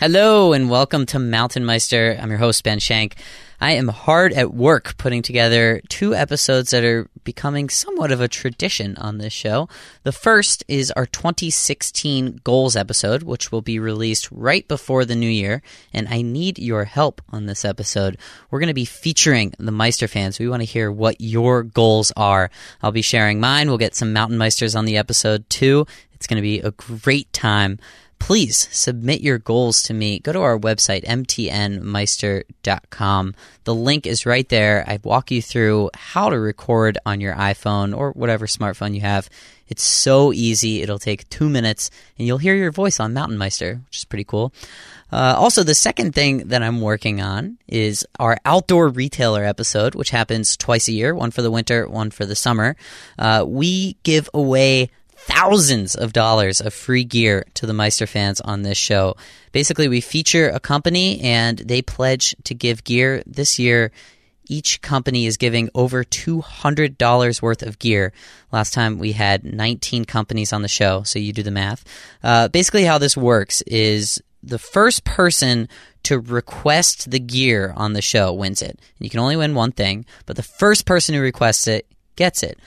Hello and welcome to Mountain Meister. I'm your host, Ben Shank. I am hard at work putting together two episodes that are becoming somewhat of a tradition on this show. The first is our 2016 goals episode, which will be released right before the new year. And I need your help on this episode. We're going to be featuring the Meister fans. We want to hear what your goals are. I'll be sharing mine. We'll get some Mountain Meisters on the episode too. It's going to be a great time please submit your goals to me. Go to our website, mtnmeister.com. The link is right there. I walk you through how to record on your iPhone or whatever smartphone you have. It's so easy. It'll take two minutes and you'll hear your voice on Mountain Meister, which is pretty cool. Uh, also, the second thing that I'm working on is our outdoor retailer episode, which happens twice a year one for the winter, one for the summer. Uh, we give away thousands of dollars of free gear to the Meister fans on this show. Basically, we feature a company and they pledge to give gear. This year, each company is giving over $200 worth of gear. Last time we had 19 companies on the show, so you do the math. Uh, basically, how this works is the first person to request the gear on the show wins it. You can only win one thing, but the first person who requests it gets it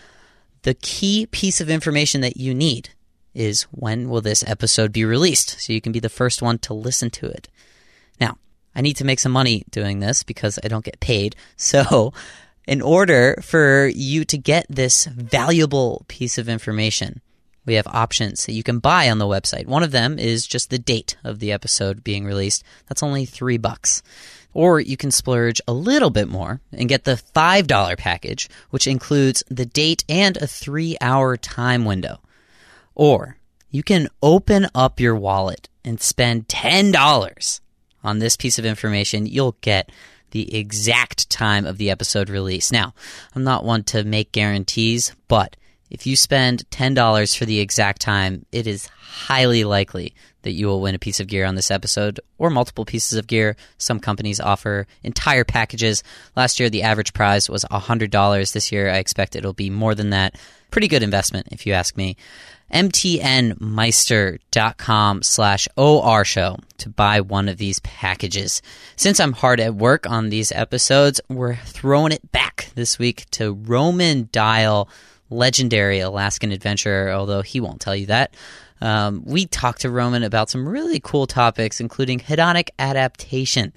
the key piece of information that you need is when will this episode be released so you can be the first one to listen to it. Now, I need to make some money doing this because I don't get paid. So, in order for you to get this valuable piece of information, we have options that you can buy on the website. One of them is just the date of the episode being released. That's only 3 bucks. Or you can splurge a little bit more and get the $5 package, which includes the date and a three hour time window. Or you can open up your wallet and spend $10 on this piece of information. You'll get the exact time of the episode release. Now, I'm not one to make guarantees, but if you spend $10 for the exact time, it is highly likely that you will win a piece of gear on this episode or multiple pieces of gear. Some companies offer entire packages. Last year, the average prize was $100. This year, I expect it'll be more than that. Pretty good investment, if you ask me. mtnmeister.com slash OR show to buy one of these packages. Since I'm hard at work on these episodes, we're throwing it back this week to Roman Dial legendary Alaskan adventurer, although he won't tell you that. Um, we talked to Roman about some really cool topics, including hedonic adaptation,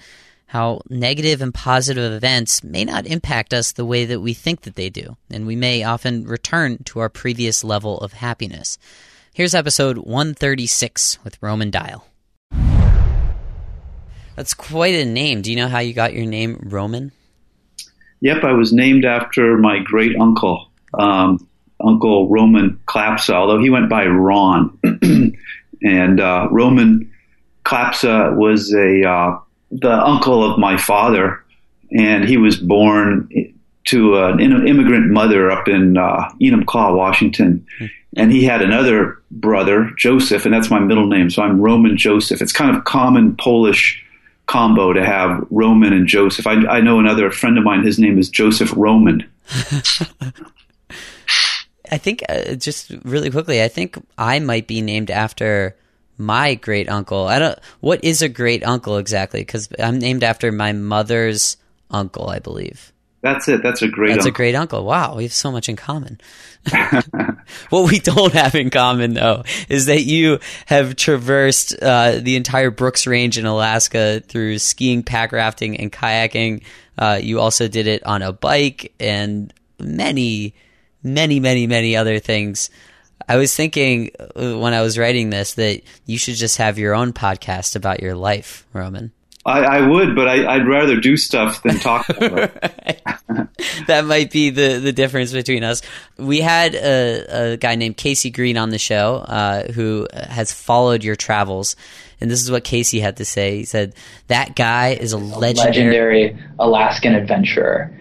how negative and positive events may not impact us the way that we think that they do, and we may often return to our previous level of happiness. Here's episode 136 with Roman Dial. That's quite a name. Do you know how you got your name, Roman? Yep, I was named after my great uncle um, Uncle Roman Klapsa, although he went by Ron. and uh, Roman Klapsa was a uh, the uncle of my father, and he was born to an immigrant mother up in uh, Enumclaw, Washington. And he had another brother, Joseph, and that's my middle name. So I'm Roman Joseph. It's kind of common Polish combo to have Roman and Joseph. I, I know another friend of mine, his name is Joseph Roman. I think uh, just really quickly, I think I might be named after my great uncle. I don't. What is a great uncle exactly? Because I'm named after my mother's uncle, I believe. That's it. That's a great. That's uncle. a great uncle. Wow, we have so much in common. what we don't have in common, though, is that you have traversed uh, the entire Brooks Range in Alaska through skiing, pack rafting, and kayaking. Uh, you also did it on a bike and many many, many, many other things. I was thinking uh, when I was writing this that you should just have your own podcast about your life, Roman. I, I would, but I, would rather do stuff than talk about that might be the, the difference between us. We had a, a guy named Casey Green on the show uh, who has followed your travels. And this is what Casey had to say. He said, That guy is a legendary, legendary Alaskan adventurer.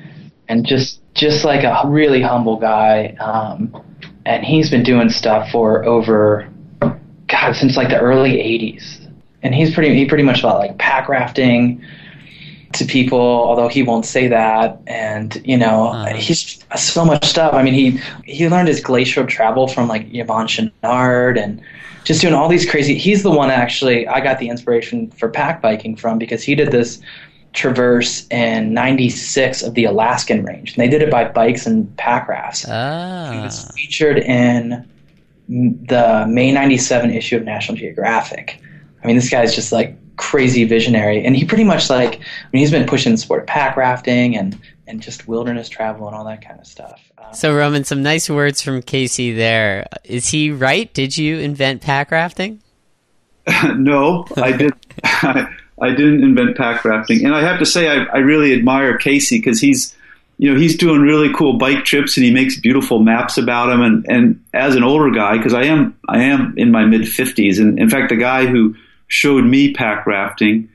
And just just like a really humble guy. Um, and he's been doing stuff for over, God, since like the early 80s. And he's pretty, he pretty much about like pack rafting, to people, although he won't say that. And you know, uh-huh. he's so much stuff. I mean, he he learned his glacial travel from like Yvon Chouinard and just doing all these crazy. He's the one actually I got the inspiration for pack biking from because he did this traverse in 96 of the Alaskan range. And they did it by bikes and pack rafts. Ah. He was featured in the May 97 issue of National Geographic. I mean, this guy's just like crazy visionary. And he pretty much like, I mean, he's been pushing the sport of pack rafting and, and just wilderness travel and all that kind of stuff. Um, so, Roman, some nice words from Casey there. Is he right? Did you invent pack rafting? no, I did. I didn't invent pack rafting, and I have to say I, I really admire Casey because he's, you know, he's doing really cool bike trips and he makes beautiful maps about them. And, and as an older guy, because I am I am in my mid fifties, and in fact, the guy who showed me pack rafting,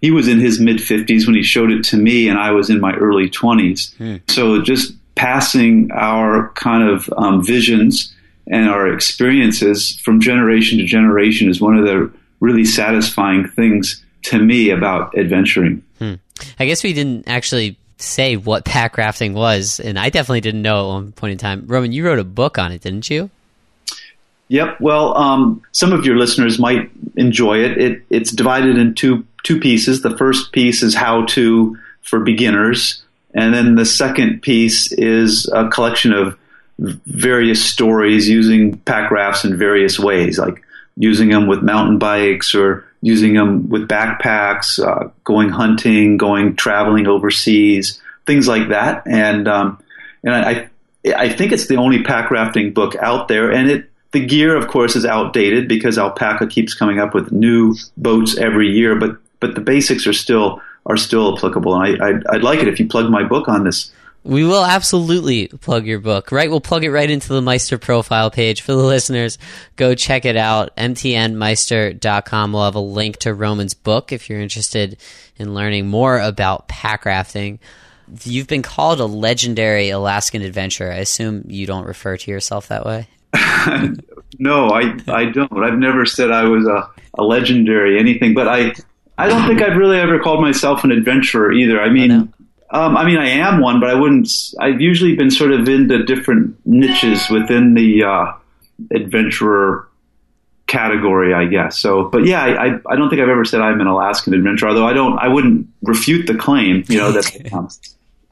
he was in his mid fifties when he showed it to me, and I was in my early twenties. Hmm. So just passing our kind of um, visions and our experiences from generation to generation is one of the really satisfying things to me about adventuring. Hmm. I guess we didn't actually say what pack rafting was, and I definitely didn't know at one point in time. Roman, you wrote a book on it, didn't you? Yep. Well, um, some of your listeners might enjoy it. it. It's divided in two two pieces. The first piece is how to for beginners, and then the second piece is a collection of various stories using pack rafts in various ways, like using them with mountain bikes or using them with backpacks, uh, going hunting, going traveling overseas, things like that. And um, and I I think it's the only pack rafting book out there, and it the gear, of course, is outdated because Alpacka keeps coming up with new boats every year. But but the basics are still are still applicable, and I I'd, I'd like it if you plug my book on this we will absolutely plug your book, right? We'll plug it right into the Meister profile page for the listeners. Go check it out, mtnmeister.com. We'll have a link to Roman's book if you're interested in learning more about pack rafting. You've been called a legendary Alaskan adventurer. I assume you don't refer to yourself that way. no, I I don't. I've never said I was a, a legendary anything, but I I don't think I've really ever called myself an adventurer either. I mean, oh, um, I mean, I am one, but I wouldn't. I've usually been sort of into different niches within the uh, adventurer category, I guess. So, but yeah, I, I don't think I've ever said I'm an Alaskan adventurer. Although I don't, I wouldn't refute the claim. You know that.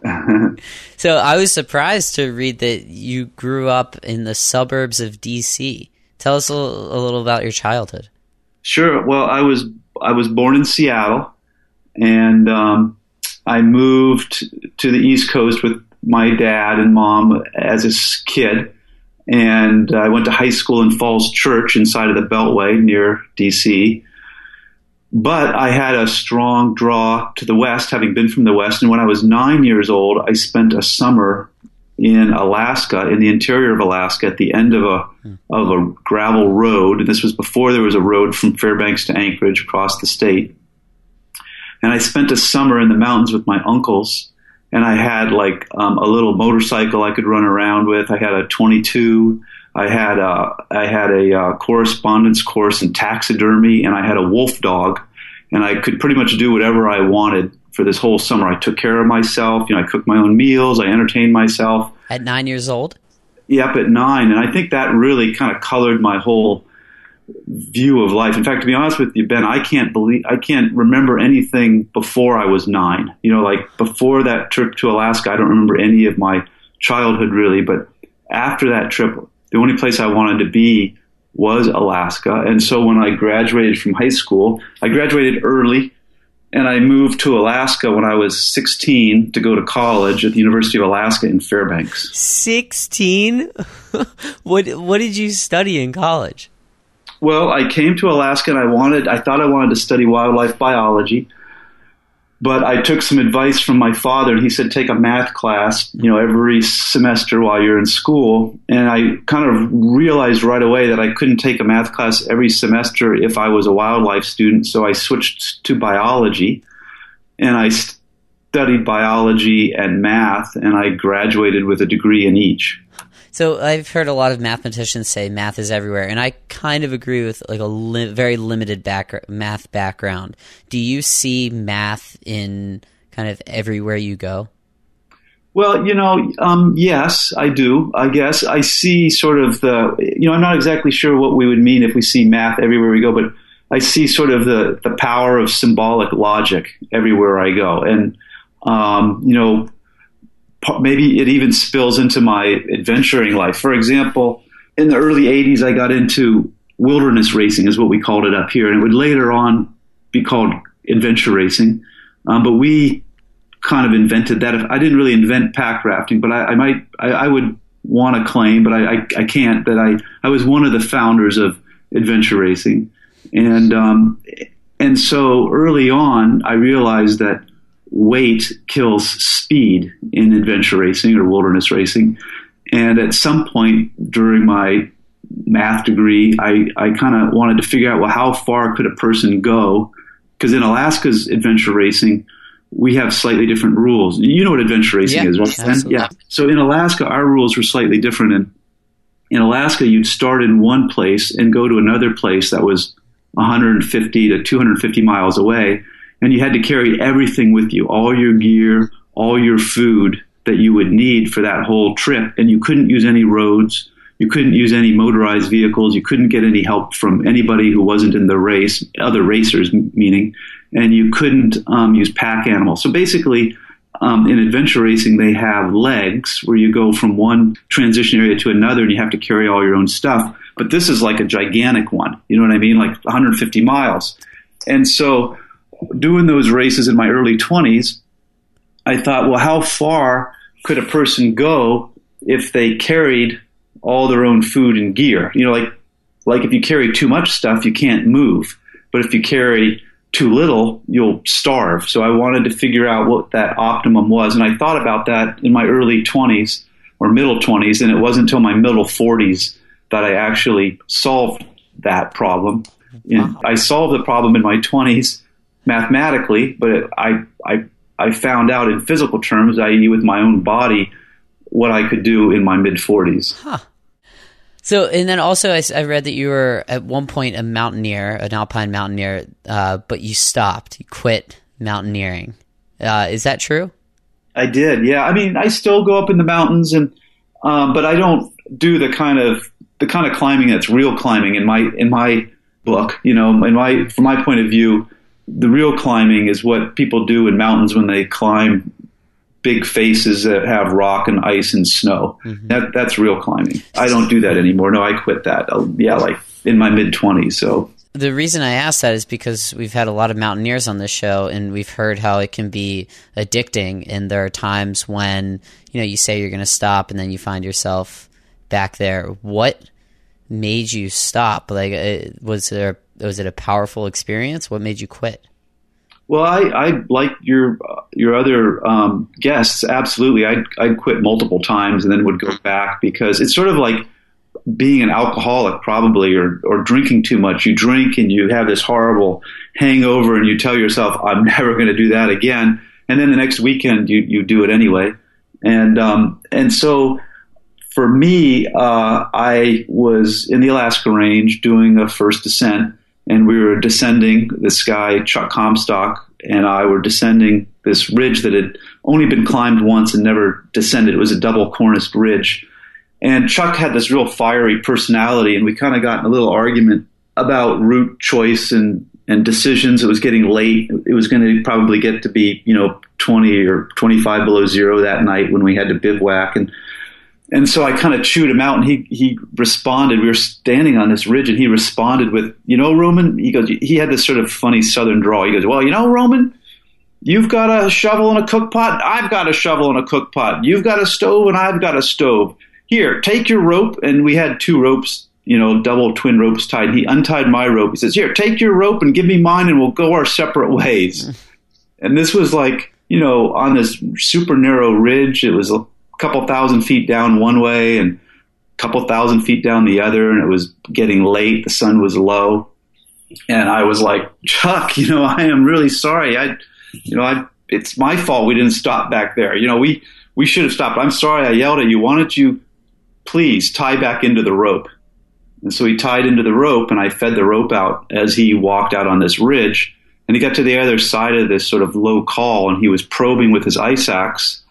so I was surprised to read that you grew up in the suburbs of D.C. Tell us a, a little about your childhood. Sure. Well, I was I was born in Seattle, and um, I moved to the East Coast with my dad and mom as a kid. And I went to high school in Falls Church inside of the Beltway near DC. But I had a strong draw to the West, having been from the West. And when I was nine years old, I spent a summer in Alaska, in the interior of Alaska, at the end of a of a gravel road. And this was before there was a road from Fairbanks to Anchorage across the state. And I spent a summer in the mountains with my uncles. And I had like um, a little motorcycle I could run around with. I had a 22. I had a, I had a uh, correspondence course in taxidermy, and I had a wolf dog. And I could pretty much do whatever I wanted for this whole summer. I took care of myself. You know, I cooked my own meals. I entertained myself. At nine years old. Yep, at nine, and I think that really kind of colored my whole view of life. In fact, to be honest with you, Ben, I can't believe I can't remember anything before I was nine. You know, like before that trip to Alaska, I don't remember any of my childhood really. But after that trip, the only place I wanted to be was Alaska. And so when I graduated from high school, I graduated early. And I moved to Alaska when I was 16 to go to college at the University of Alaska in Fairbanks. 16? what what did you study in college? Well, I came to Alaska and I wanted, I thought I wanted to study wildlife biology, but I took some advice from my father and he said, take a math class, you know, every semester while you're in school. And I kind of realized right away that I couldn't take a math class every semester if I was a wildlife student. So I switched to biology and I studied biology and math and I graduated with a degree in each. So I've heard a lot of mathematicians say math is everywhere, and I kind of agree with like a li- very limited back- math background. Do you see math in kind of everywhere you go? Well, you know, um, yes, I do. I guess I see sort of the, you know, I'm not exactly sure what we would mean if we see math everywhere we go, but I see sort of the, the power of symbolic logic everywhere I go. And, um, you know, maybe it even spills into my adventuring life. For example, in the early 80s, I got into wilderness racing, is what we called it up here. And it would later on be called adventure racing. Um, but we kind of invented that. I didn't really invent pack rafting, but I, I might, I, I would want to claim, but I, I, I, can't, that I, I was one of the founders of adventure racing. And, um, and so early on, I realized that weight kills speed in adventure racing or wilderness racing. And at some point during my math degree, I, I kind of wanted to figure out, well, how far could a person go? Because in Alaska's adventure racing, we have slightly different rules. You know what adventure racing yeah, is, right? Yeah. So in Alaska, our rules were slightly different. And in Alaska, you'd start in one place and go to another place that was 150 to 250 miles away. And you had to carry everything with you, all your gear, all your food that you would need for that whole trip. And you couldn't use any roads. You couldn't use any motorized vehicles. You couldn't get any help from anybody who wasn't in the race, other racers, meaning and you couldn't um, use pack animals. So basically, um, in adventure racing, they have legs where you go from one transition area to another and you have to carry all your own stuff. But this is like a gigantic one. You know what I mean? Like 150 miles. And so, doing those races in my early 20s, I thought, well, how far could a person go if they carried all their own food and gear? You know, like like if you carry too much stuff, you can't move. But if you carry too little, you'll starve. So I wanted to figure out what that optimum was. And I thought about that in my early 20s or middle 20s. And it wasn't until my middle 40s that I actually solved that problem. Wow. I solved the problem in my 20s mathematically, but I, I, I found out in physical terms, i.e., with my own body, what I could do in my mid 40s. Huh. So, and then also, I, I, read that you were at one point a mountaineer, an alpine mountaineer, uh, but you stopped. You quit mountaineering. Uh, is that true? I did. Yeah. I mean, I still go up in the mountains, and um, but I don't do the kind of the kind of climbing that's real climbing in my in my book. You know, in my from my point of view, the real climbing is what people do in mountains when they climb big faces that have rock and ice and snow. Mm-hmm. That that's real climbing. I don't do that anymore. No, I quit that. Uh, yeah, like in my mid twenties. So the reason I ask that is because we've had a lot of mountaineers on this show, and we've heard how it can be addicting. And there are times when you know you say you're going to stop, and then you find yourself back there. What made you stop? Like, uh, was there was it a powerful experience? What made you quit? Well, I, I like your your other um, guests. Absolutely, I'd, I'd quit multiple times and then would go back because it's sort of like being an alcoholic, probably, or or drinking too much. You drink and you have this horrible hangover, and you tell yourself, "I'm never going to do that again." And then the next weekend, you you do it anyway. And um, and so for me, uh, I was in the Alaska Range doing a first descent and we were descending. This guy Chuck Comstock and I were descending this ridge that had only been climbed once and never descended. It was a double corniced ridge, and Chuck had this real fiery personality, and we kind of got in a little argument about route choice and and decisions. It was getting late. It was going to probably get to be you know 20 or 25 below zero that night when we had to bivouac and and so I kind of chewed him out, and he he responded. We were standing on this ridge, and he responded with, "You know, Roman." He goes, he had this sort of funny Southern drawl. He goes, "Well, you know, Roman, you've got a shovel and a cook pot. I've got a shovel and a cook pot. You've got a stove, and I've got a stove. Here, take your rope." And we had two ropes, you know, double twin ropes tied. He untied my rope. He says, "Here, take your rope and give me mine, and we'll go our separate ways." and this was like, you know, on this super narrow ridge. It was couple thousand feet down one way and a couple thousand feet down the other, and it was getting late. The sun was low, and I was like, Chuck, you know, I am really sorry. I, you know, I it's my fault we didn't stop back there. You know, we we should have stopped. I'm sorry I yelled at you. Why don't you please tie back into the rope? And so he tied into the rope, and I fed the rope out as he walked out on this ridge. And he got to the other side of this sort of low col, and he was probing with his ice axe.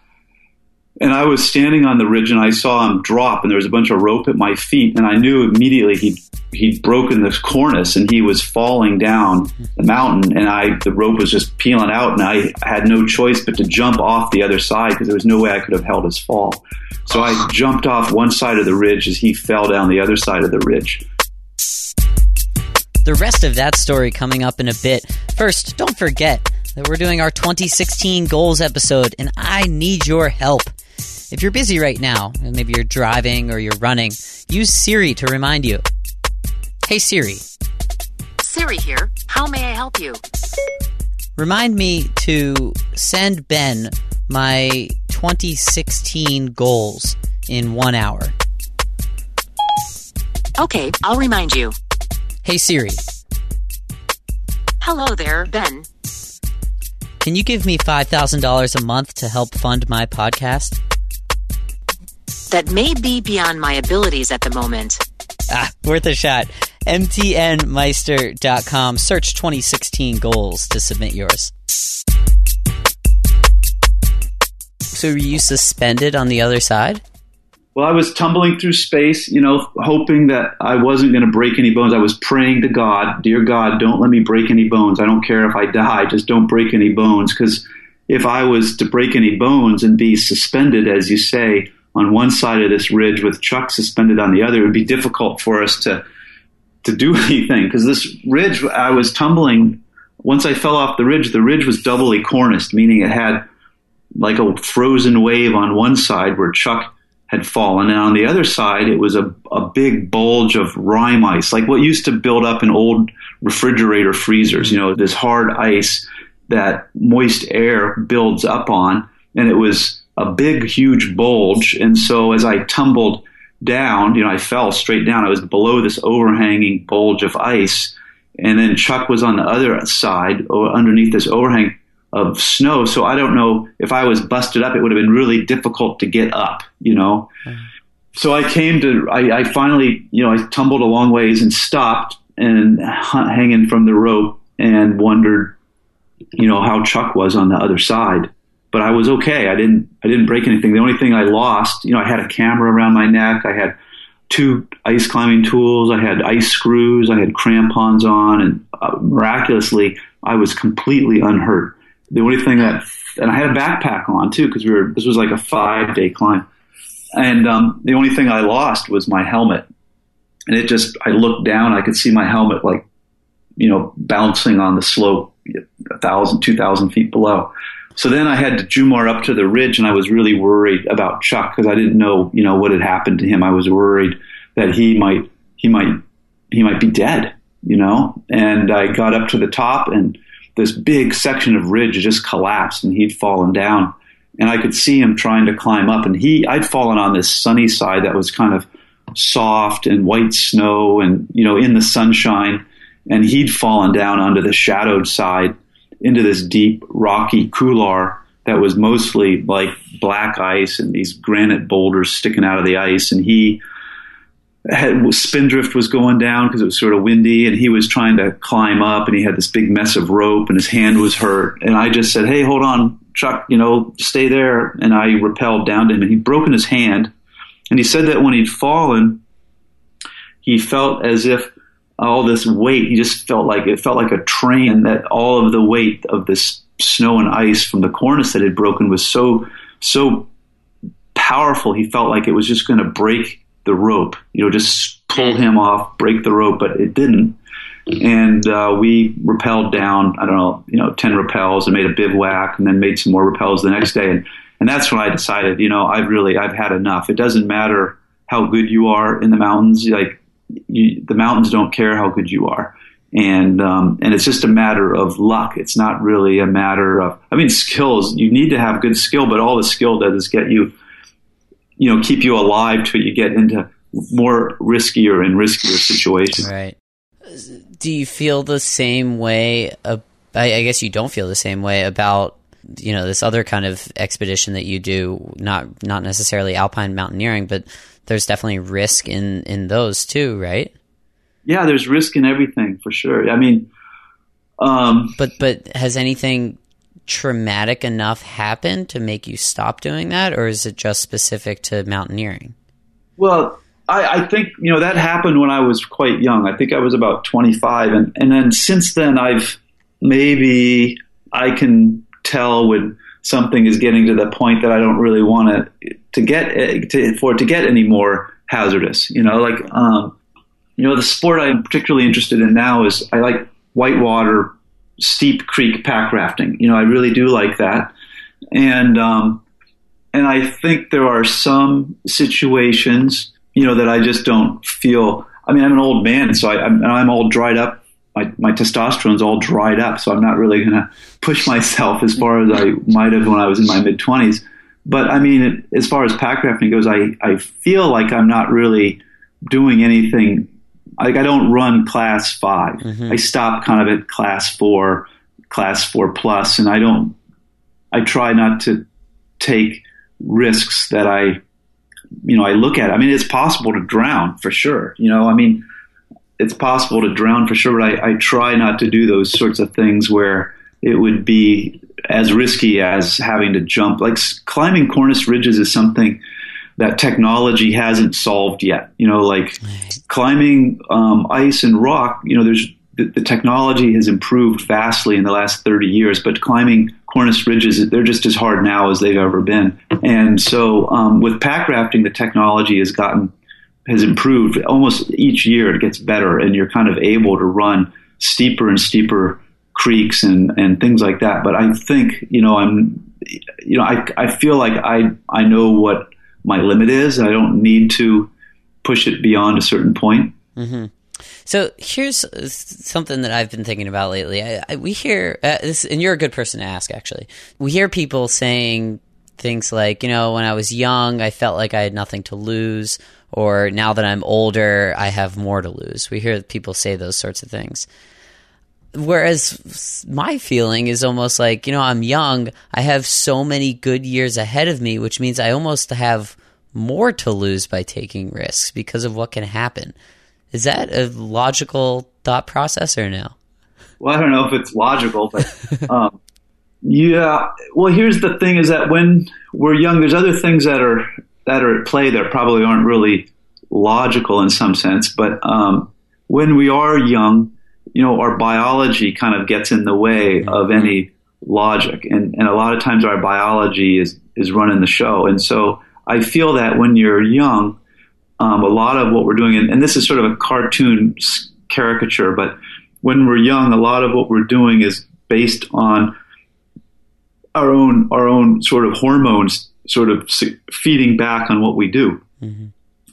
And I was standing on the ridge and I saw him drop and there was a bunch of rope at my feet and I knew immediately he'd he'd broken the cornice and he was falling down the mountain and I the rope was just peeling out and I had no choice but to jump off the other side because there was no way I could have held his fall. So I jumped off one side of the ridge as he fell down the other side of the ridge. The rest of that story coming up in a bit. First, don't forget that we're doing our 2016 goals episode and I need your help. If you're busy right now, maybe you're driving or you're running, use Siri to remind you. Hey Siri. Siri here. How may I help you? Remind me to send Ben my 2016 goals in one hour. Okay, I'll remind you. Hey Siri. Hello there, Ben. Can you give me $5,000 a month to help fund my podcast? That may be beyond my abilities at the moment. Ah, worth a shot. MTNmeister.com. Search 2016 goals to submit yours. So were you suspended on the other side? Well, I was tumbling through space, you know, hoping that I wasn't going to break any bones. I was praying to God, dear God, don't let me break any bones. I don't care if I die, just don't break any bones. Because if I was to break any bones and be suspended, as you say, on one side of this ridge with Chuck suspended on the other, it would be difficult for us to to do anything because this ridge I was tumbling. Once I fell off the ridge, the ridge was doubly corniced, meaning it had like a frozen wave on one side where Chuck had fallen, and on the other side, it was a, a big bulge of rime ice, like what used to build up in old refrigerator freezers. You know, this hard ice that moist air builds up on, and it was a big, huge bulge. And so as I tumbled down, you know, I fell straight down. I was below this overhanging bulge of ice. And then Chuck was on the other side, or underneath this overhang of snow. So I don't know if I was busted up, it would have been really difficult to get up, you know. Mm-hmm. So I came to, I, I, finally, you know, I tumbled a long ways and stopped and hanging from the rope and wondered, you know, how Chuck was on the other side but I was okay. I didn't I didn't break anything. The only thing I lost, you know, I had a camera around my neck. I had two ice climbing tools. I had ice screws. I had crampons on, and uh, miraculously, I was completely unhurt. The only thing that, and I had a backpack on too, because we were. This was like a five day climb, and um, the only thing I lost was my helmet. And it just, I looked down, I could see my helmet like, you know, bouncing on the slope, a thousand, two thousand feet below. So then I had to Jumar up to the ridge, and I was really worried about Chuck because I didn't know, you know, what had happened to him. I was worried that he might, he might, he might be dead, you know. And I got up to the top, and this big section of ridge just collapsed, and he'd fallen down. And I could see him trying to climb up, and he, I'd fallen on this sunny side that was kind of soft and white snow, and you know, in the sunshine, and he'd fallen down onto the shadowed side into this deep rocky couloir that was mostly like black ice and these granite boulders sticking out of the ice. And he had spindrift was going down because it was sort of windy, and he was trying to climb up, and he had this big mess of rope, and his hand was hurt. And I just said, "Hey, hold on, Chuck, you know, stay there." And I rappelled down to him, and he'd broken his hand. And he said that when he'd fallen, he felt as if all this weight. He just felt like it felt like a train that all of the weight of this snow and ice from the cornice that had broken was so so powerful. He felt like it was just going to break the rope. You know, just pull him off, break the rope, but it didn't. And uh, we rappelled down. I don't know, you know, ten rappels and made a bivouac, and then made some more rappels the next day. And and that's when I decided, you know, I've really I've had enough. It doesn't matter how good you are in the mountains. Like you, the mountains don't care how good you are. And um, and it's just a matter of luck. It's not really a matter of. I mean, skills. You need to have good skill, but all the skill does is get you, you know, keep you alive till you get into more riskier and riskier situations. Right. Do you feel the same way? I, I guess you don't feel the same way about you know this other kind of expedition that you do. Not not necessarily alpine mountaineering, but there's definitely risk in in those too, right? Yeah, there's risk in everything for sure. I mean, Um, but but has anything traumatic enough happened to make you stop doing that, or is it just specific to mountaineering? Well, I, I, think you know that happened when I was quite young. I think I was about 25, and and then since then I've maybe I can tell when something is getting to the point that I don't really want to to get to, for it to get any more hazardous. You know, like um, you know the sport I'm particularly interested in now is I like whitewater steep creek pack rafting. You know, I really do like that, and um, and I think there are some situations you know, that I just don't feel. I mean, I'm an old man, so I, I'm, I'm all dried up. My, my testosterone's all dried up, so I'm not really going to push myself as far as I might have when I was in my mid 20s. But I mean, as far as pack rafting goes, I, I feel like I'm not really doing anything. Like I don't run class 5 mm-hmm. I stop kind of at class four, class four plus, and I don't. I try not to take risks that I you know, I look at. I mean, it's possible to drown for sure. You know, I mean, it's possible to drown for sure, but I, I try not to do those sorts of things where it would be as risky as having to jump. Like climbing Cornice ridges is something that technology hasn't solved yet. You know, like climbing um, ice and rock. You know, there's the, the, technology has improved vastly in the last 30 years, but climbing Cornice ridges, they're just as hard now as they've ever been. And so um, with pack rafting, the technology has gotten has improved almost each year. It gets better, and you're kind of able to run steeper and steeper creeks and, and things like that. But I think you know I'm you know I I feel like I I know what my limit is. I don't need to push it beyond a certain point. Mm-hmm. So here's something that I've been thinking about lately. I, I, we hear uh, this, and you're a good person to ask. Actually, we hear people saying things like, you know, when I was young, I felt like I had nothing to lose, or now that I'm older, I have more to lose. We hear people say those sorts of things. Whereas my feeling is almost like, you know, I'm young, I have so many good years ahead of me, which means I almost have more to lose by taking risks because of what can happen. Is that a logical thought process or no? Well, I don't know if it's logical, but um, yeah. Well, here's the thing: is that when we're young, there's other things that are that are at play that probably aren't really logical in some sense. But um, when we are young, you know, our biology kind of gets in the way mm-hmm. of any logic, and and a lot of times our biology is is running the show, and so I feel that when you're young um, a lot of what we're doing, and, and this is sort of a cartoon caricature, but when we're young, a lot of what we're doing is based on our own our own sort of hormones sort of feeding back on what we do. Mm-hmm.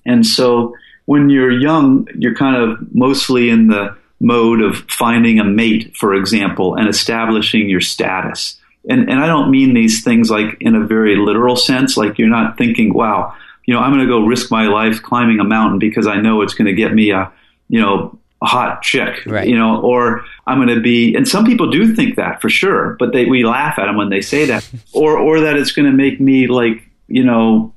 And so when you're young, you're kind of mostly in the mode of finding a mate, for example, and establishing your status. And, and I don't mean these things like in a very literal sense, like you're not thinking, wow, you know, I'm going to go risk my life climbing a mountain because I know it's going to get me a, you know, a hot chick, right. you know, or I'm going to be, and some people do think that for sure, but they, we laugh at them when they say that, or, or that it's going to make me like, you know,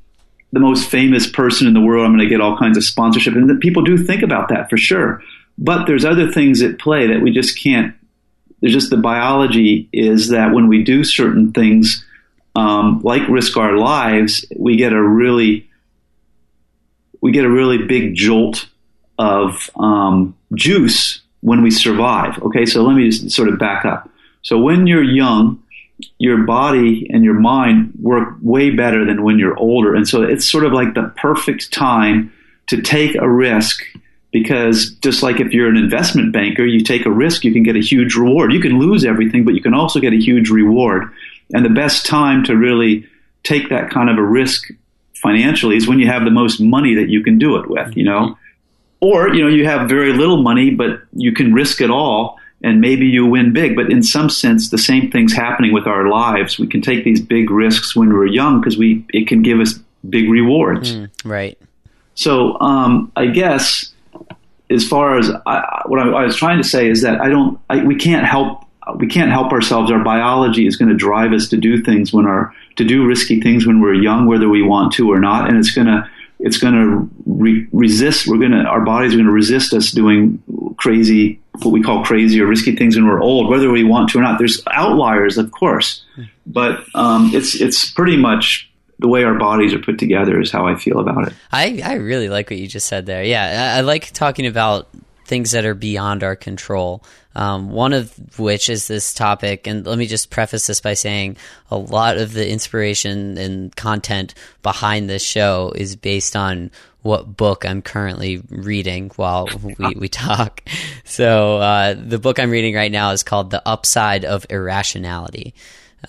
the most famous person in the world. I'm going to get all kinds of sponsorship. And people do think about that for sure. But there's other things at play that we just can't, there's just the biology is that when we do certain things, um, like risk our lives, we get a really we get a really big jolt of um, juice when we survive. Okay, so let me just sort of back up. So when you're young, your body and your mind work way better than when you're older. And so it's sort of like the perfect time to take a risk because just like if you're an investment banker, you take a risk, you can get a huge reward. You can lose everything, but you can also get a huge reward. And the best time to really take that kind of a risk financially is when you have the most money that you can do it with, you know. Or, you know, you have very little money, but you can risk it all and maybe you win big. But in some sense, the same thing's happening with our lives. We can take these big risks when we're young because we it can give us big rewards. Mm, right. So um, I guess as far as I, what I, I, was trying to say is that I don't, I, we can't help we can't help ourselves. Our biology is going to drive us to do things when our to do risky things when we're young, whether we want to or not, and it's going to it's going to re- resist. We're going to our bodies are going to resist us doing crazy, what we call crazy or risky things when we're old, whether we want to or not. There's outliers, of course, but um, it's it's pretty much the way our bodies are put together is how I feel about it. I I really like what you just said there. Yeah, I, I like talking about things that are beyond our control. Um, one of which is this topic, and let me just preface this by saying a lot of the inspiration and content behind this show is based on what book I'm currently reading while we, we talk. So uh, the book I'm reading right now is called The Upside of Irrationality.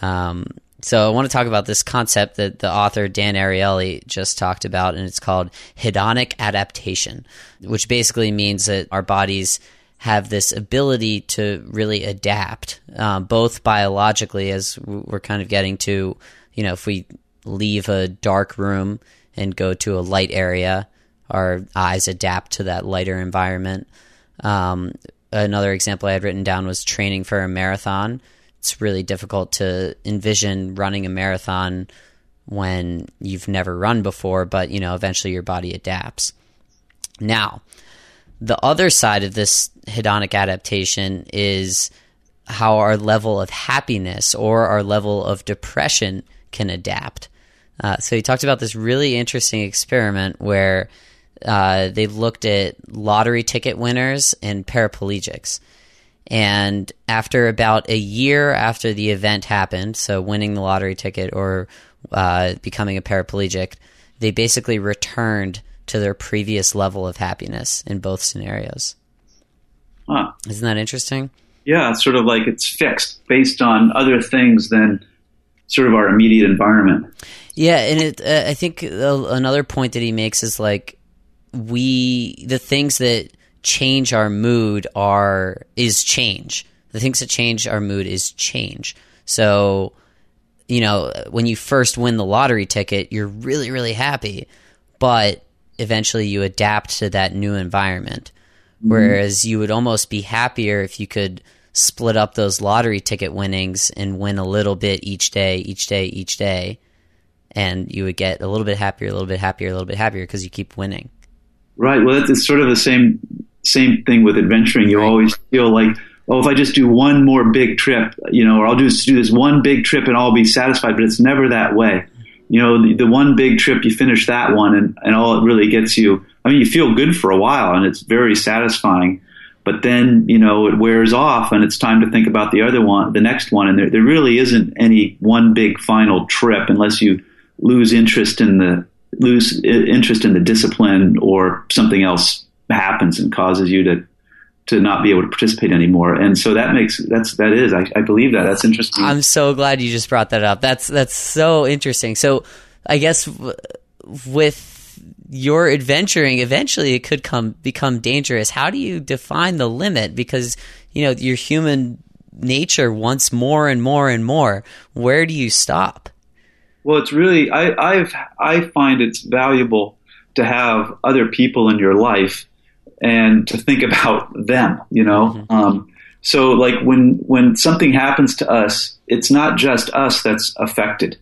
Um, so I want to talk about this concept that the author Dan Ariely just talked about, and it's called hedonic adaptation, which basically means that our bodies have this ability to really adapt, um, both biologically, as we're kind of getting to, you know, if we leave a dark room and go to a light area, our eyes adapt to that lighter environment. Um, another example I had written down was training for a marathon it's really difficult to envision running a marathon when you've never run before, but you know, eventually your body adapts. Now, the other side of this hedonic adaptation is how our level of happiness or our level of depression can adapt. Uh, so he talked about this really interesting experiment where uh, they looked at lottery ticket winners and paraplegics. And after about a year after the event happened, so winning the lottery ticket or uh, becoming a paraplegic, they basically returned to their previous level of happiness in both scenarios. Huh. Isn't that interesting? Yeah, it's sort of like it's fixed based on other things than sort of our immediate environment. Yeah, and it, uh, I think uh, another point that he makes is like we the things that change our mood are is change. The things that change our mood is change. So, you know, when you first win the lottery ticket, you're really really happy, but eventually you adapt to that new environment. Mm-hmm. Whereas you would almost be happier if you could split up those lottery ticket winnings and win a little bit each day, each day, each day, and you would get a little bit happier, a little bit happier, a little bit happier because you keep winning. Right. Well, it's sort of the same same thing with adventuring. You always feel like, oh, if I just do one more big trip, you know, or I'll just do this one big trip and I'll be satisfied. But it's never that way. You know, the, the one big trip, you finish that one, and, and all it really gets you. I mean, you feel good for a while, and it's very satisfying. But then, you know, it wears off, and it's time to think about the other one, the next one. And there, there really isn't any one big final trip unless you lose interest in the lose interest in the discipline or something else happens and causes you to to not be able to participate anymore. And so that makes that's that is I, I, believe that that's interesting. I'm so glad you just brought that up. That's that's so interesting. So I guess with your adventuring, eventually it could come become dangerous. How do you define the limit? Because you know your human nature wants more and more and more. Where do you stop? Well, it's really I I've I find it's valuable to have other people in your life and to think about them, you know. Mm-hmm. Um, so like when when something happens to us, it's not just us that's affected.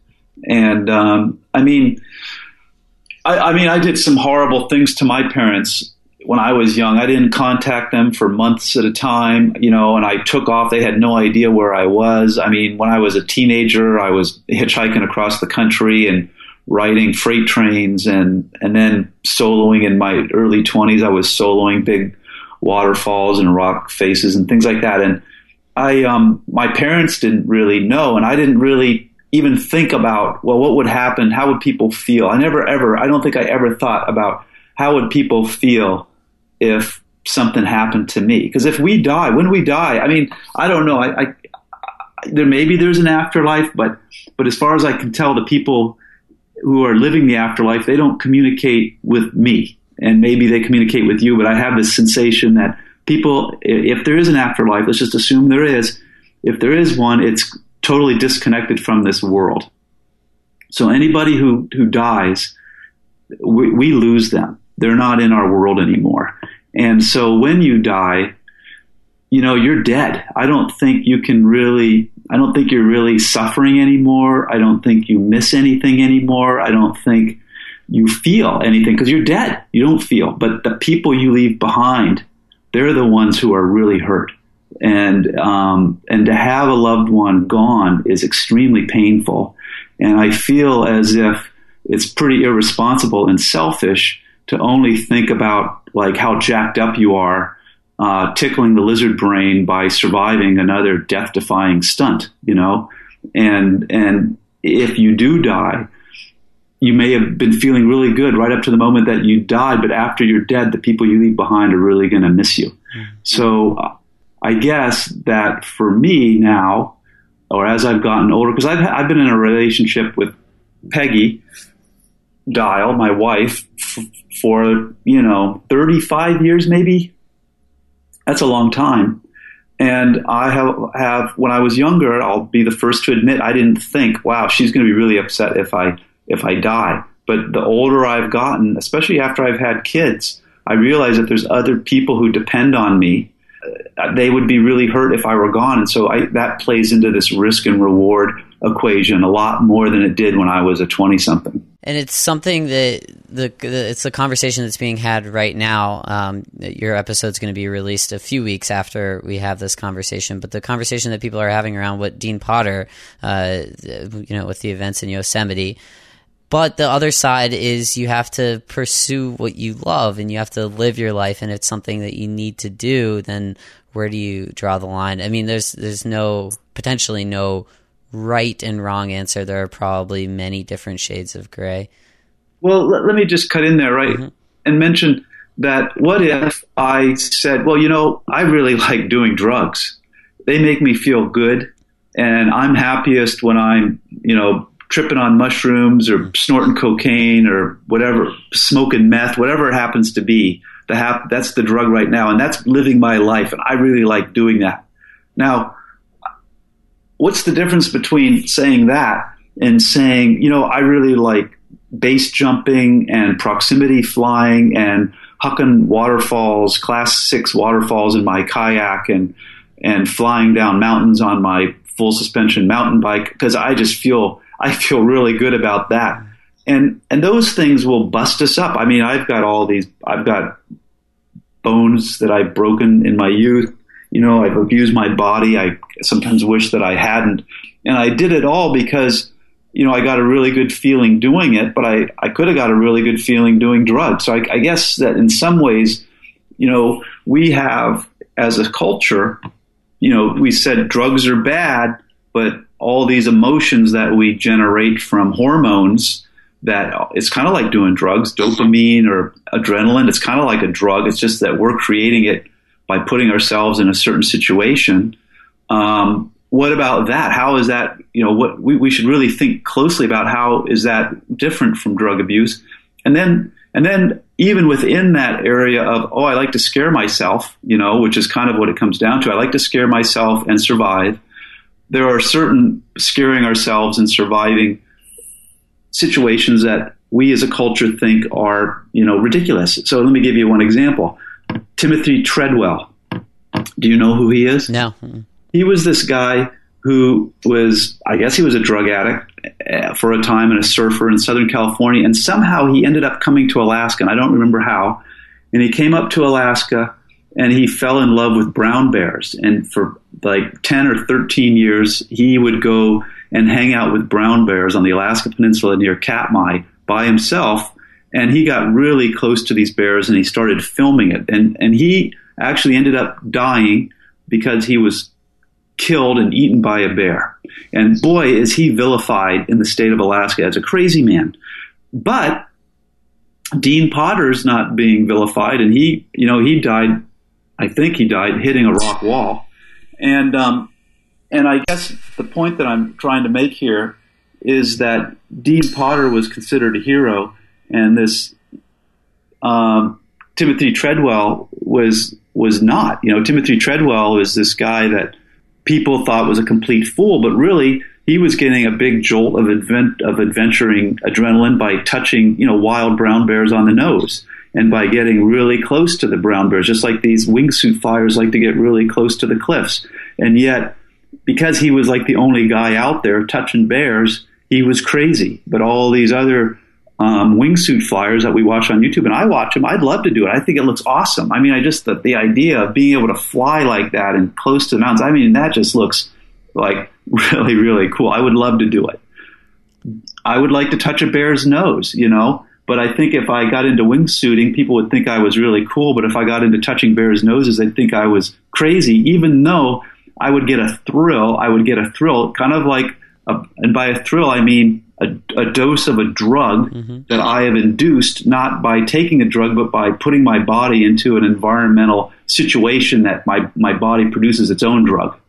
And um, I mean, I, I, mean, I did some horrible things to my parents when I was young. I didn't contact them for months at a time, you know, and I took off. They had no idea where I was. I mean, when I was a teenager, I was hitchhiking across the country and riding freight trains and and then soloing in my early 20s I was soloing big waterfalls and rock faces and things like that. And I um my parents didn't really know and I didn't really even think about well what would happen? How would people feel? I never ever I don't think I ever thought about how would people feel if something happened to me. Because if we die when we die I mean I don't know. I, I there maybe there's an afterlife but but as far as I can tell the people who are living the afterlife, they don't communicate with me. And maybe they communicate with you, but I have this sensation that people, if there is an afterlife, let's just assume there is, if there is one, it's totally disconnected from this world. So anybody who, who dies, we, we lose them. They're not in our world anymore. And so when you die, you know, you're dead. I don't think you can really, I don't think you're really suffering anymore. I don't think you miss anything anymore. I don't think you feel anything because you're dead. You don't feel. But the people you leave behind, they're the ones who are really hurt. And um, and to have a loved one gone is extremely painful. And I feel as if it's pretty irresponsible and selfish to only think about like how jacked up you are, uh, tickling the lizard brain by surviving another death-defying stunt. You know, and and if you do die, you may have been feeling really good right up to the moment that you died, but after you're dead, the people you leave behind are really going to miss you. Mm-hmm. So I guess that for me now, or as I've gotten older, because I've, I've been in a relationship with Peggy Dial, my wife, f- for, you know, 35 years maybe. That's a long time. And I have, have, when I was younger, I'll be the first to admit, I didn't think, wow, she's going to be really upset if I if I die. But the older I've gotten, especially after I've had kids, I realize that there's other people who depend on me. They would be really hurt if I were gone. And so I, that plays into this risk and reward equation a lot more than it did when I was a 20 something. And it's something that the, the, it's a conversation that's being had right now. Um, your episode's going to be released a few weeks after we have this conversation, but the conversation that people are having around what Dean Potter, uh, you know, with the events in Yosemite, but the other side is you have to pursue what you love and you have to live your life and it's something that you need to do, then where do you draw the line? I mean, there's there's no potentially no right and wrong answer. There are probably many different shades of gray. Well, let, let me just cut in there, right? Mm-hmm. And mention that what if I said, well, you know, I really like doing drugs. They make me feel good and I'm happiest when I'm, you know, tripping on mushrooms or snorting cocaine or whatever, smoking meth, whatever it happens to be. The hap- that's the drug right now, and that's living my life, and I really like doing that. Now, what's the difference between saying that and saying, you know, I really like base jumping and proximity flying and hucking waterfalls, class six waterfalls in my kayak and and flying down mountains on my full suspension mountain bike because I just feel I feel really good about that. And and those things will bust us up. I mean, I've got all these. I've got bones that I've broken in my youth. You know, I've abused my body. I sometimes wish that I hadn't. And I did it all because, you know, I got a really good feeling doing it, but I, I could have got a really good feeling doing drugs. So I, I guess that in some ways, you know, we have as a culture, you know, we said drugs are bad, but all these emotions that we generate from hormones that it's kind of like doing drugs, dopamine or adrenaline. It's kind of like a drug. It's just that we're creating it by putting ourselves in a certain situation. Um, what about that? How is that? You know, what we, we should really think closely about how is that different from drug abuse, and then and then even within that area of oh, I like to scare myself, you know, which is kind of what it comes down to. I like to scare myself and survive there are certain scaring ourselves and surviving situations that we as a culture think are, you know, ridiculous. So let me give you one example. Timothy Treadwell. Do you know who he is? No. He was this guy who was, I guess he was a drug addict eh, for a time and a surfer in Southern California. And somehow he ended up coming to Alaska, and I don't remember how. And he came up to Alaska and he fell in love with brown bears. And for like 10 or 13 years, he would go and hang out with brown bears on the Alaska Peninsula near Katmai by himself. And he got really close to these bears and he started filming it. And, and he actually ended up dying because he was killed and eaten by a bear. And boy, is he vilified in the state of Alaska as a crazy man. But Dean Potter's not being vilified, and he, you know, he died I think he died hitting a rock wall. And um, and I guess the point that I'm trying to make here is that Dean Potter was considered a hero, and this um, Timothy Treadwell was was not. You know, Timothy Treadwell is this guy that people thought was a complete fool, but really he was getting a big jolt of advent, of adventuring adrenaline by touching you know wild brown bears on the nose and by getting really close to the brown bears, just like these wingsuit flyers like to get really close to the cliffs. And yet, because he was like the only guy out there touching bears, he was crazy. But all these other um, wingsuit flyers that we watch on YouTube, and I watch them. I'd love to do it. I think it looks awesome. I mean, I just the, the idea of being able to fly like that and close to the mountains. I mean, that just looks like really, really cool. I would love to do it. I would like to touch a bear's nose, you know. But I think if I got into wingsuiting, people would think I was really cool. But if I got into touching bears' noses, they'd think I was crazy. Even though I would get a thrill, I would get a thrill, kind of like, a, and by a thrill I mean a, a dose of a drug mm-hmm. that I have induced, not by taking a drug, but by putting my body into an environmental situation that my my body produces its own drug.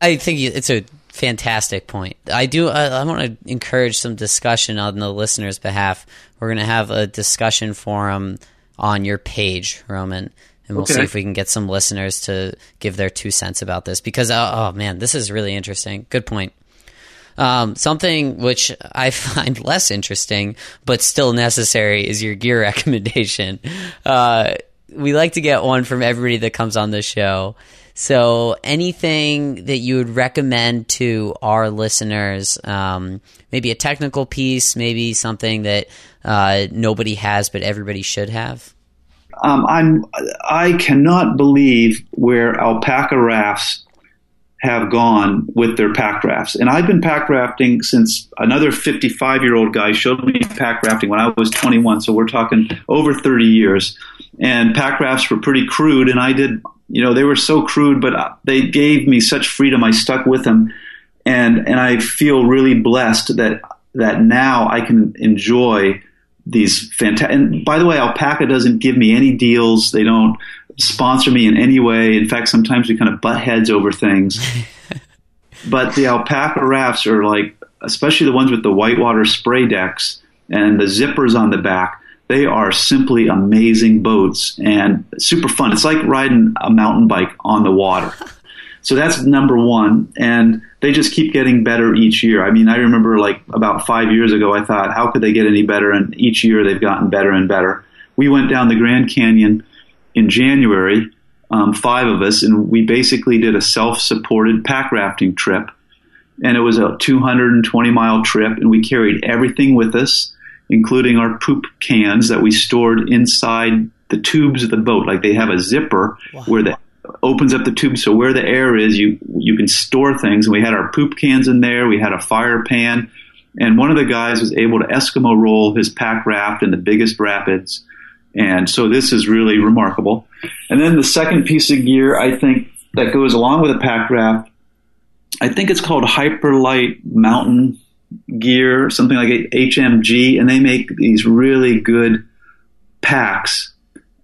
I think it's a fantastic point. I do. I, I want to encourage some discussion on the listeners' behalf. We're going to have a discussion forum on your page, Roman, and we'll okay. see if we can get some listeners to give their two cents about this. Because oh, oh man, this is really interesting. Good point. Um, something which I find less interesting but still necessary is your gear recommendation. Uh, we like to get one from everybody that comes on the show. So, anything that you would recommend to our listeners, um, maybe a technical piece, maybe something that uh, nobody has but everybody should have? Um, I'm I cannot believe where Alpacka rafts have gone with their pack rafts. And I've been pack rafting since another 55 year old guy showed me pack rafting when I was 21. So we're talking over 30 years. And pack rafts were pretty crude, and I did you know, they were so crude, but they gave me such freedom. I stuck with them, and and I feel really blessed that that now I can enjoy these fantastic. And by the way, Alpacka doesn't give me any deals. They don't sponsor me in any way. In fact, sometimes we kind of butt heads over things. but the Alpacka rafts are like, especially the ones with the whitewater spray decks and the zippers on the back they are simply amazing boats and super fun. It's like riding a mountain bike on the water. So that's number one. And they just keep getting better each year. I mean, I remember like about five years ago, I thought, how could they get any better? And each year they've gotten better and better. We went down the Grand Canyon in January, um, five of us, and we basically did a self supported pack rafting trip. And it was a 220 mile trip, and we carried everything with us including our poop cans that we stored inside the tubes of the boat. Like they have a zipper wow. where the opens up the tube, so where the air is, you you can store things. And we had our poop cans in there. We had a fire pan, and one of the guys was able to Eskimo roll his pack raft in the biggest rapids. And so this is really remarkable. And then the second piece of gear, I think, that goes along with a pack raft, I think it's called Hyperlite Mountain gear, something like HMG, and they make these really good packs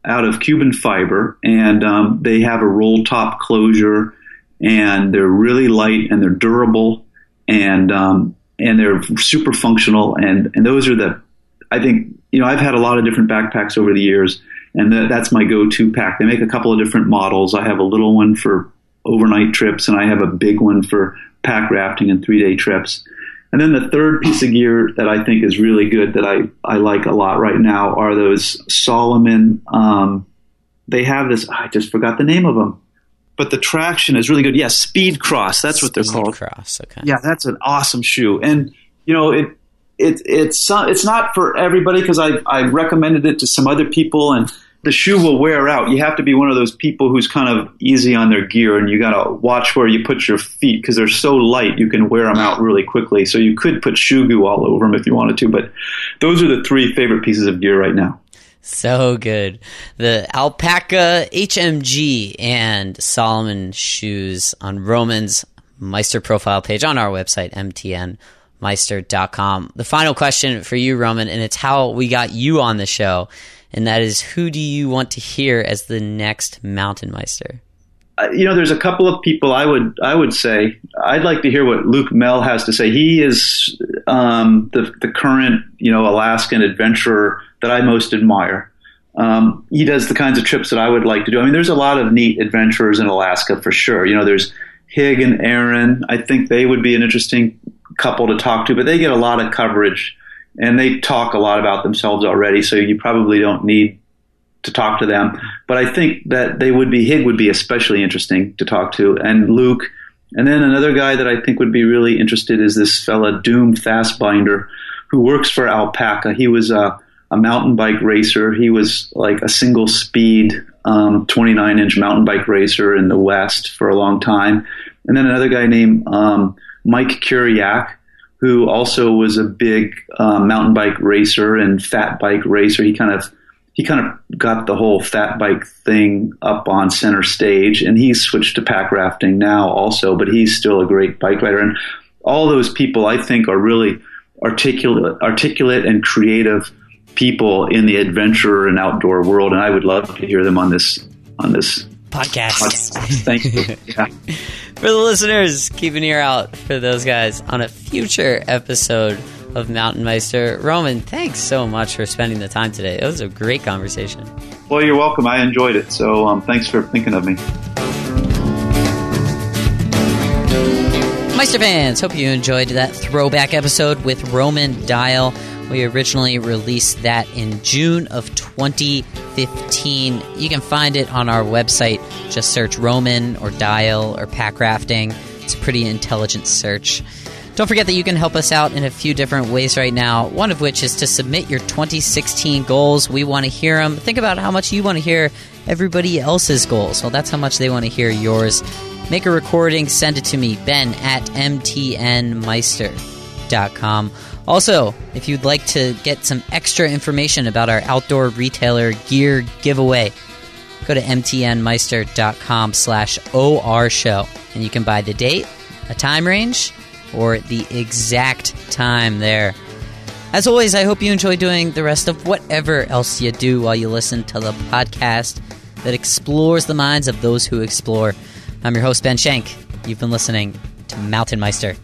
out of Cuben fiber, and um, they have a roll top closure, and they're really light and they're durable, and um, and they're super functional, and and those are the, I think you know I've had a lot of different backpacks over the years, and that's my go-to pack. They make a couple of different models. I have a little one for overnight trips, and I have a big one for pack rafting and three-day trips and then the third piece of gear that I think is really good that I, I like a lot right now are those Salomon. Um, they have this, I just forgot the name of them, but the traction is really good. Yes, yeah, Speed Cross. That's what they're Speed called. Cross. Okay. Yeah, that's an awesome shoe. And, you know, it, it, it's, uh, it's not for everybody because I, I recommended it to some other people and, the shoe will wear out. You have to be one of those people who's kind of easy on their gear, and you got to watch where you put your feet because they're so light. You can wear them out really quickly. So you could put shoe goo all over them if you wanted to. But those are the three favorite pieces of gear right now. So good. The Alpacka HMG and Salomon shoes on Roman's Meister profile page on our website, mtnmeister.com. The final question for you, Roman, and it's how we got you on the show and that is who do you want to hear as the next Mountain Meister? Uh, you know, there's a couple of people I would I would say I'd like to hear what Luc Mehl has to say. He is um, the the current you know Alaskan adventurer that I most admire. Um, he does the kinds of trips that I would like to do. I mean, there's a lot of neat adventurers in Alaska for sure. You know, there's Hig and Erin. I think they would be an interesting couple to talk to, but they get a lot of coverage and they talk a lot about themselves already, so you probably don't need to talk to them. But I think that they would be Hig would be especially interesting to talk to, and Luc, and then another guy that I think would be really interested is this fella Doom Fastbinder, who works for Alpacka. He was a, a mountain bike racer. He was like a single speed um, 29 inch mountain bike racer in the West for a long time. And then another guy named um, Mike Curiak, who also was a big uh, mountain bike racer and fat bike racer. He kind of he kind of got the whole fat bike thing up on center stage, and he's switched to pack rafting now also. But he's still a great bike rider, and all those people I think are really articulate, articulate and creative people in the adventure and outdoor world, and I would love to hear them on this on this podcast. podcast. Thank you. Yeah. For the listeners, keep an ear out for those guys on a future episode of Mountain Meister. Roman, thanks so much for spending the time today. It was a great conversation. Well, you're welcome. I enjoyed it. So um, thanks for thinking of me. Meister fans, hope you enjoyed that throwback episode with Roman Dial. We originally released that in June of 2015. You can find it on our website. Just search Roman or Dial or Pack Rafting. It's a pretty intelligent search. Don't forget that you can help us out in a few different ways right now. One of which is to submit your 2016 goals. We want to hear them. Think about how much you want to hear everybody else's goals. Well, that's how much they want to hear yours. Make a recording, send it to me, ben at mtnmeister.com. Also, if you'd like to get some extra information about our outdoor retailer gear giveaway, go to mtnmeister.com slash or show and you can buy the date, a time range, or the exact time there. As always, I hope you enjoy doing the rest of whatever else you do while you listen to the podcast that explores the minds of those who explore. I'm your host, Ben Shank. You've been listening to Mountain Meister.